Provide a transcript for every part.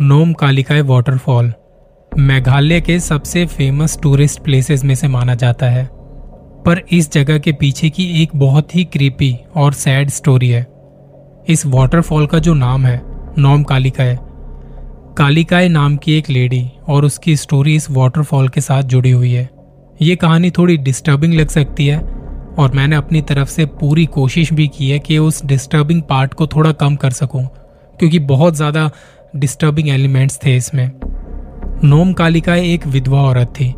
नोम कालिकाय waterfall Meghalaya के सबसे famous tourist places में से माना जाता है। पर इस जगह के पीछे की एक बहुत ही क्रीपी और सैड स्टोरी है। इस वाटरफॉल का जो नाम है नोम कालिकाय कालिकाय नाम की एक लेडी और उसकी स्टोरी इस वाटरफॉल के साथ जुड़ी हुई है। ये कहानी थोड़ी डिस्टर्बिंग लग सकती है और मैंने अपनी तरफ़ से पूरी कोशिश भी की है कि उस डिस्टर्बिंग पार्ट को थोड़ा कम कर सकूँ, क्योंकि बहुत ज़्यादा डिस्टर्बिंग एलिमेंट्स थे इसमें। नोम कालिका एक विधवा औरत थी।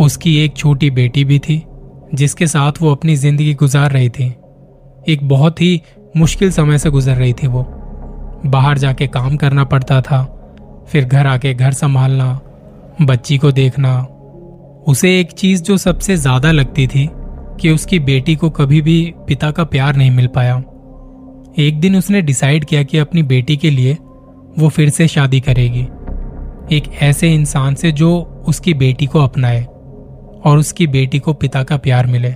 उसकी एक छोटी बेटी भी थी, जिसके साथ वो अपनी ज़िंदगी गुजार रही थी। एक बहुत ही मुश्किल समय से गुजर रही थी वो। बाहर जाके काम करना पड़ता था, फिर घर आके घर संभालना, बच्ची को देखना। उसे एक चीज़ जो सबसे ज़्यादा लगती थी, कि उसकी बेटी को कभी भी पिता का प्यार नहीं मिल पाया। एक दिन उसने डिसाइड किया कि अपनी बेटी के लिए वो फिर से शादी करेगी। एक ऐसे इंसान से जो उसकी बेटी को अपनाए और उसकी बेटी को पिता का प्यार मिले।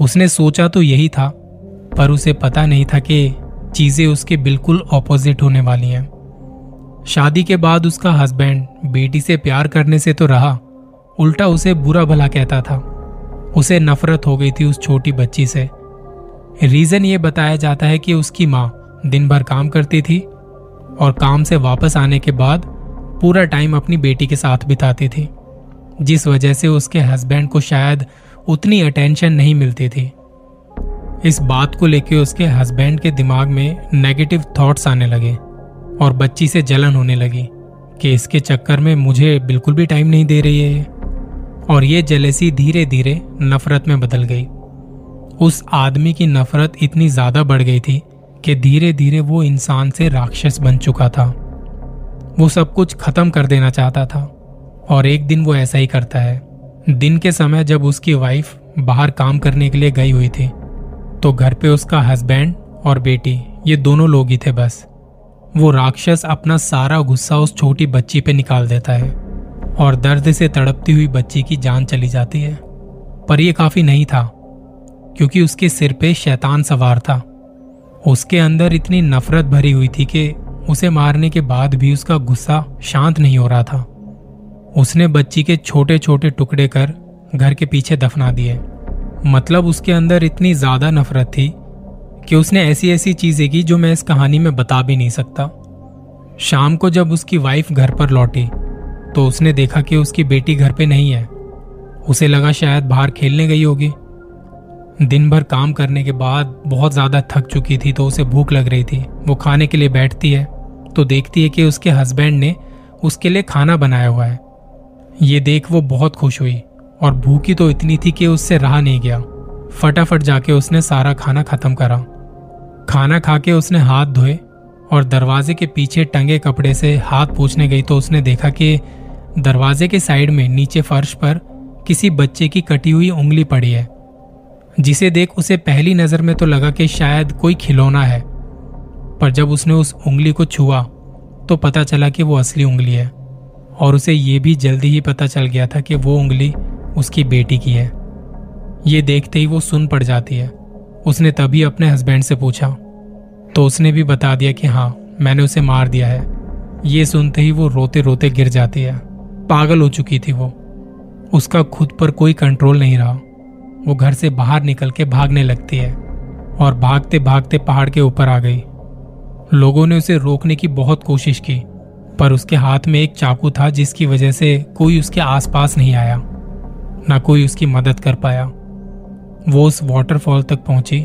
उसने सोचा तो यही था, पर उसे पता नहीं था कि चीज़ें उसके बिल्कुल ऑपोजिट होने वाली हैं। शादी के बाद उसका हस्बैंड बेटी से प्यार करने से तो रहा, उल्टा उसे बुरा भला कहता था। उसे नफरत हो गई थी उस छोटी बच्ची से। रीजन ये बताया जाता है कि उसकी माँ दिन भर काम करती थी और काम से वापस आने के बाद पूरा टाइम अपनी बेटी के साथ बिताती थी, जिस वजह से उसके हस्बैंड को शायद उतनी अटेंशन नहीं मिलती थी। इस बात को लेकर उसके हस्बैंड के दिमाग में नेगेटिव थॉट्स आने लगे और बच्ची से जलन होने लगी कि इसके चक्कर में मुझे बिल्कुल भी टाइम नहीं दे रही है। और ये जलेसी धीरे धीरे नफरत में बदल गई। उस आदमी की नफरत इतनी ज़्यादा बढ़ गई थी कि धीरे धीरे वो इंसान से राक्षस बन चुका था। वो सब कुछ खत्म कर देना चाहता था और एक दिन वो ऐसा ही करता है। दिन के समय जब उसकी वाइफ बाहर काम करने के लिए गई हुई थी तो घर पे उसका हस्बैंड और बेटी, ये दोनों लोग ही थे बस। वो राक्षस अपना सारा गुस्सा उस छोटी बच्ची पे निकाल देता है और दर्द से तड़पती हुई बच्ची की जान चली जाती है। पर यह काफ़ी नहीं था, क्योंकि उसके सिर पे शैतान सवार था। उसके अंदर इतनी नफरत भरी हुई थी कि उसे मारने के बाद भी उसका गुस्सा शांत नहीं हो रहा था। उसने बच्ची के छोटे छोटे टुकड़े कर घर के पीछे दफना दिए। मतलब उसके अंदर इतनी ज़्यादा नफरत थी कि उसने ऐसी ऐसी चीज़ें की जो मैं इस कहानी में बता भी नहीं सकता। शाम को जब उसकी वाइफ घर पर लौटी तो उसने देखा कि उसकी बेटी घर पे नहीं है। उसे लगा शायद बाहर खेलने गई होगी। दिन भर काम करने के बाद बहुत ज़्यादा थक चुकी थी तो उसे भूख लग रही थी। वो खाने के लिए बैठती है तो देखती है कि उसके हस्बैंड ने उसके लिए खाना बनाया हुआ है। ये देख वो बहुत खुश हुई और भूखी तो इतनी थी कि उससे रहा नहीं गया। फटाफट जाके उसने सारा खाना खत्म करा। खाना खा के उसने हाथ धोए और दरवाजे के पीछे टंगे कपड़े से हाथ पूछने गई तो उसने देखा कि दरवाजे के साइड में नीचे फर्श पर किसी बच्चे की कटी हुई उंगली पड़ी है। जिसे देख उसे पहली नज़र में तो लगा कि शायद कोई खिलौना है, पर जब उसने उस उंगली को छुआ तो पता चला कि वो असली उंगली है, और उसे ये भी जल्दी ही पता चल गया था कि वो उंगली उसकी बेटी की है। ये देखते ही वो सुन पड़ जाती है। उसने तभी अपने हस्बैंड से पूछा तो उसने भी बता दिया कि हाँ मैंने उसे मार दिया है। ये सुनते ही वो रोते रोते गिर जाती है। पागल हो चुकी थी वो। उसका खुद पर कोई कंट्रोल नहीं रहा। वो घर से बाहर निकल के भागने लगती है और भागते भागते पहाड़ के ऊपर आ गई। लोगों ने उसे रोकने की बहुत कोशिश की, पर उसके हाथ में एक चाकू था जिसकी वजह से कोई उसके आसपास नहीं आया, ना कोई उसकी मदद कर पाया। वो उस वाटरफॉल तक पहुँची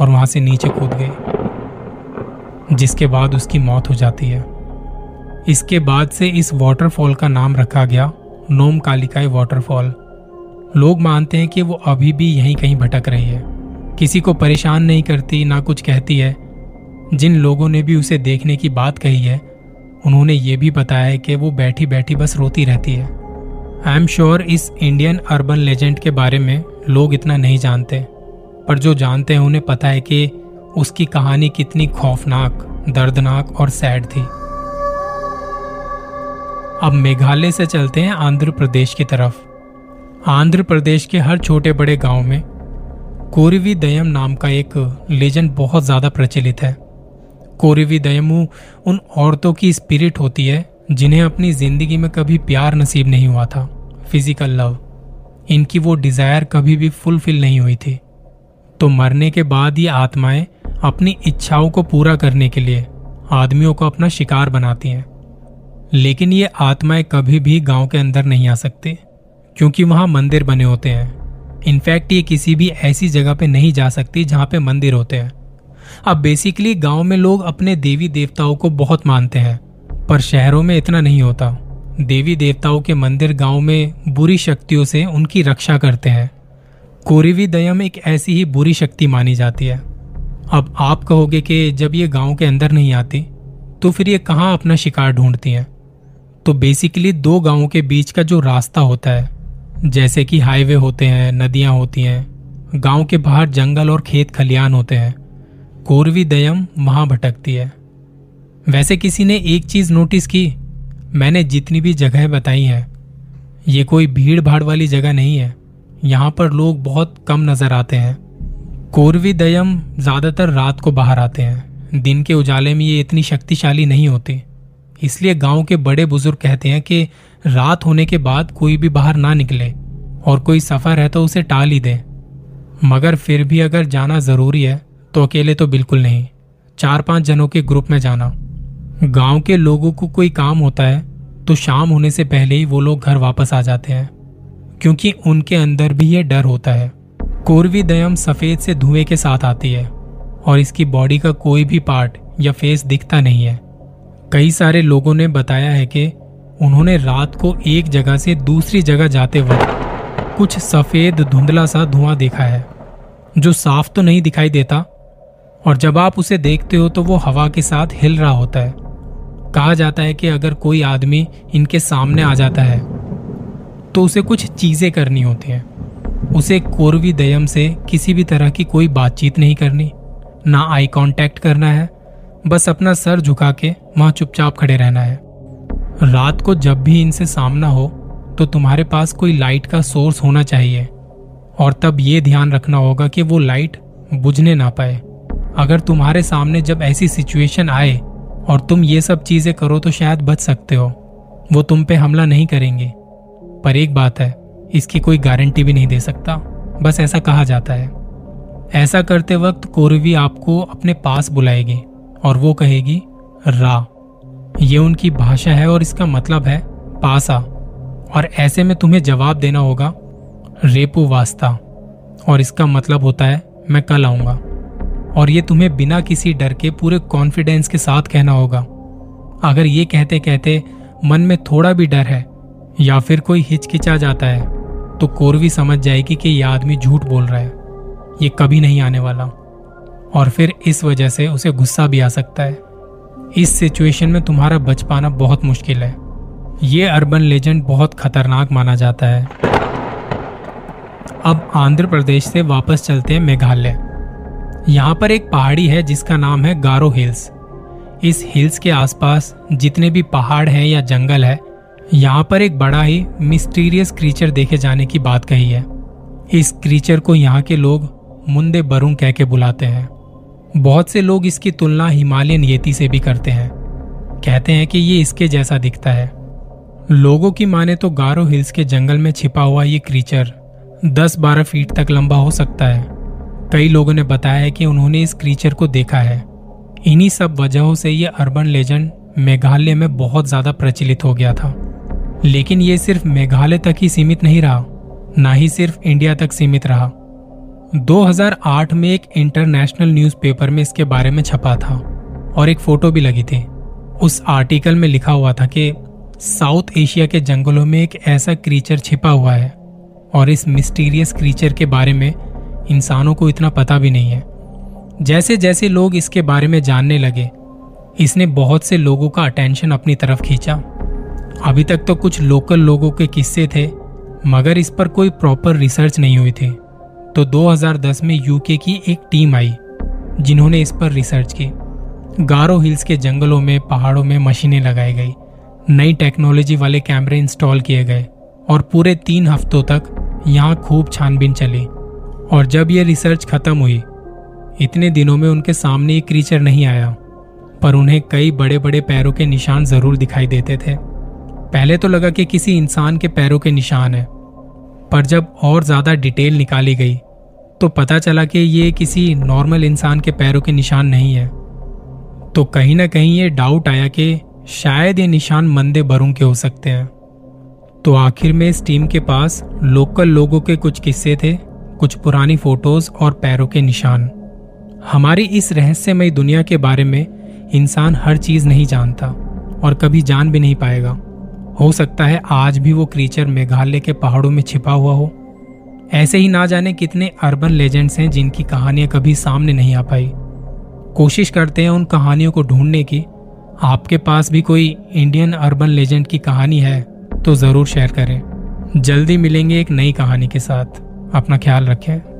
और वहाँ से नीचे कूद गई, जिसके बाद उसकी मौत हो जाती है। इसके बाद से इस वाटरफॉल का नाम रखा गया नोम कालिकाई वाटरफॉल लोग मानते हैं कि वो अभी भी यहीं कहीं भटक रही है। किसी को परेशान नहीं करती, ना कुछ कहती है। जिन लोगों ने भी उसे देखने की बात कही है, उन्होंने ये भी बताया है कि वो बैठी बैठी बस रोती रहती है। आई एम श्योर इस इंडियन अर्बन लेजेंड के बारे में लोग इतना नहीं जानते, पर जो जानते हैं उन्हें पता है कि उसकी कहानी कितनी खौफनाक, दर्दनाक और सैड थी। अब मेघालय से चलते हैं आंध्र प्रदेश की तरफ़। आंध्र प्रदेश के हर छोटे बड़े गाँव में कोरिवी दयम नाम का एक लेजेंड बहुत ज़्यादा प्रचलित है। कोरिवी दयमू उन औरतों की स्पिरिट होती है, जिन्हें अपनी ज़िंदगी में कभी प्यार नसीब नहीं हुआ था। फ़िज़िकल लव इनकी वो डिज़ायर कभी भी फुलफिल नहीं हुई थी। तो मरने के बाद ये आत्माएँ अपनी इच्छाओं को पूरा करने के लिए आदमियों को अपना शिकार बनाती हैं। लेकिन ये आत्माएँ कभी भी गाँव के अंदर नहीं आ सकती। क्योंकि वहाँ मंदिर बने होते हैं। इनफैक्ट ये किसी भी ऐसी जगह पे नहीं जा सकती जहाँ पे मंदिर होते हैं। अब बेसिकली गाँव में लोग अपने देवी देवताओं को बहुत मानते हैं, पर शहरों में इतना नहीं होता। देवी देवताओं के मंदिर गाँव में बुरी शक्तियों से उनकी रक्षा करते हैं। कोरिवी दयम एक ऐसी ही बुरी शक्ति मानी जाती है। अब आप कहोगे कि जब ये गाँव के अंदर नहीं आती तो फिर ये कहाँ अपना शिकार ढूंढती हैं? तो बेसिकली दो गाँवों के बीच का जो रास्ता होता है जैसे कि हाईवे होते हैं, नदियाँ होती हैं, गाँव के बाहर जंगल और खेत खलियान होते हैं। कोरवी दयम वहाँ भटकती है। वैसे किसी ने एक चीज़ नोटिस की? मैंने जितनी भी जगह बताई हैं, ये कोई भीड़ भाड़ वाली जगह नहीं है। यहाँ पर लोग बहुत कम नज़र आते हैं। कोरवी दयम ज़्यादातर रात को बाहर आते हैं। दिन के उजाले में ये इतनी शक्तिशाली नहीं होती। इसलिए गाँव के बड़े बुज़ुर्ग कहते हैं कि रात होने के बाद कोई भी बाहर ना निकले और कोई सफ़र है तो उसे टाल ही दे। मगर फिर भी अगर जाना ज़रूरी है तो अकेले तो बिल्कुल नहीं। चार पाँच जनों के ग्रुप में जाना। गाँव के लोगों को कोई काम होता है तो शाम होने से पहले ही वो लोग घर वापस आ जाते हैं। क्योंकि उनके अंदर भी ये डर होता है। कोरवी दयम सफ़ेद से धुएँ के साथ आती है और इसकी बॉडी का कोई भी पार्ट या फेस दिखता नहीं है। कई सारे लोगों ने बताया है कि उन्होंने रात को एक जगह से दूसरी जगह जाते वक्त कुछ सफ़ेद धुंधला सा धुआँ देखा है, जो साफ़ तो नहीं दिखाई देता, और जब आप उसे देखते हो तो वो हवा के साथ हिल रहा होता है। कहा जाता है कि अगर कोई आदमी इनके सामने आ जाता है तो उसे कुछ चीज़ें करनी होती हैं। उसे कोरवी दयम से किसी भी तरह की कोई बातचीत नहीं करनी, ना आई कांटेक्ट करना है, बस अपना सर झुका के वहाँ चुपचाप खड़े रहना है। रात को जब भी इनसे सामना हो तो तुम्हारे पास कोई लाइट का सोर्स होना चाहिए। और तब ये ध्यान रखना होगा कि वो लाइट बुझने ना पाए। अगर तुम्हारे सामने जब ऐसी सिचुएशन आए, और तुम ये सब चीज़ें करो तो शायद बच सकते हो। वो तुम पे हमला नहीं करेंगे। पर एक बात है, इसकी कोई गारंटी भी नहीं दे सकता। बस ऐसा कहा जाता है। ऐसा करते वक्त कोरवी आपको अपने पास बुलाएगी, और वो कहेगी रा ये उनकी भाषा है और इसका मतलब है पासा। और ऐसे में तुम्हें जवाब देना होगा, रेपू वास्ता। और इसका मतलब होता है, मैं कल आऊँगा। और ये तुम्हें बिना किसी डर के पूरे कॉन्फिडेंस के साथ कहना होगा। अगर ये कहते कहते मन में थोड़ा भी डर है, या फिर कोई हिचकिचा जाता है तो कोरवी समझ जाएगी कि यह आदमी झूठ बोल रहा है। ये कभी नहीं आने वाला। और फिर इस वजह से उसे गुस्सा भी आ सकता है। इस सिचुएशन में तुम्हारा बच पाना बहुत मुश्किल है। ये अर्बन लेजेंड बहुत खतरनाक माना जाता है। अब आंध्र प्रदेश से वापस चलते हैं मेघालय। यहाँ पर एक पहाड़ी है जिसका नाम है गारो हिल्स। इस हिल्स के आसपास जितने भी पहाड़ हैं या जंगल है, यहाँ पर एक बड़ा ही मिस्टीरियस क्रीचर देखे जाने की बात कही है। इस क्रीचर को यहाँ के लोग मुंदे बरुंग कह के बुलाते हैं। बहुत से लोग इसकी तुलना हिमालयन येती से भी करते हैं। कहते हैं कि ये इसके जैसा दिखता है। लोगों की माने तो गारो हिल्स के जंगल में छिपा हुआ ये क्रीचर 10-12 फीट तक लंबा हो सकता है। कई लोगों ने बताया है कि उन्होंने इस क्रीचर को देखा है। इन्हीं सब वजहों से ये अर्बन लेजेंड मेघालय में बहुत ज़्यादा प्रचलित हो गया था। लेकिन ये सिर्फ़ मेघालय तक ही सीमित नहीं रहा, ना ही सिर्फ़ इंडिया तक सीमित रहा। 2008 में एक इंटरनेशनल न्यूज़पेपर में इसके बारे में छपा था और एक फ़ोटो भी लगी थी। उस आर्टिकल में लिखा हुआ था कि साउथ एशिया के जंगलों में एक ऐसा क्रीचर छिपा हुआ है और इस मिस्टीरियस क्रीचर के बारे में इंसानों को इतना पता भी नहीं है। जैसे जैसे लोग इसके बारे में जानने लगे, इसने बहुत से लोगों का अटेंशन अपनी तरफ़ खींचा। अभी तक तो कुछ लोकल लोगों के किस्से थे, मगर इस पर कोई प्रॉपर रिसर्च नहीं हुई थी। तो 2010 में यूके की एक टीम आई, जिन्होंने इस पर रिसर्च की। गारो हिल्स के जंगलों में, पहाड़ों में मशीनें लगाई गई। नई टेक्नोलॉजी वाले कैमरे इंस्टॉल किए गए और पूरे तीन हफ्तों तक यहाँ खूब छानबीन चली। और जब ये रिसर्च खत्म हुई, इतने दिनों में उनके सामने एक क्रीचर नहीं आया, पर उन्हें कई बड़े बड़े पैरों के निशान ज़रूर दिखाई देते थे। पहले तो लगा कि किसी इंसान के पैरों के निशान है, पर जब और ज़्यादा डिटेल निकाली गई तो पता चला कि ये किसी नॉर्मल इंसान के पैरों के निशान नहीं है। तो कहीं ना कहीं ये डाउट आया कि शायद ये निशान मंदे बरुंग के हो सकते हैं। तो आखिर में इस टीम के पास लोकल लोगों के कुछ किस्से थे, कुछ पुरानी फ़ोटोज़ और पैरों के निशान। हमारी इस रहस्यमय दुनिया के बारे में इंसान हर चीज़ नहीं जानता और कभी जान भी नहीं पाएगा। हो सकता है आज भी वो क्रीचर मेघालय के पहाड़ों में छिपा हुआ हो। ऐसे ही ना जाने कितने अर्बन लेजेंड्स हैं जिनकी कहानियाँ कभी सामने नहीं आ पाई। कोशिश करते हैं उन कहानियों को ढूँढने की। आपके पास भी कोई इंडियन अर्बन लेजेंड की कहानी है तो ज़रूर शेयर करें। जल्दी मिलेंगे एक नई कहानी के साथ। अपना ख्याल रखें।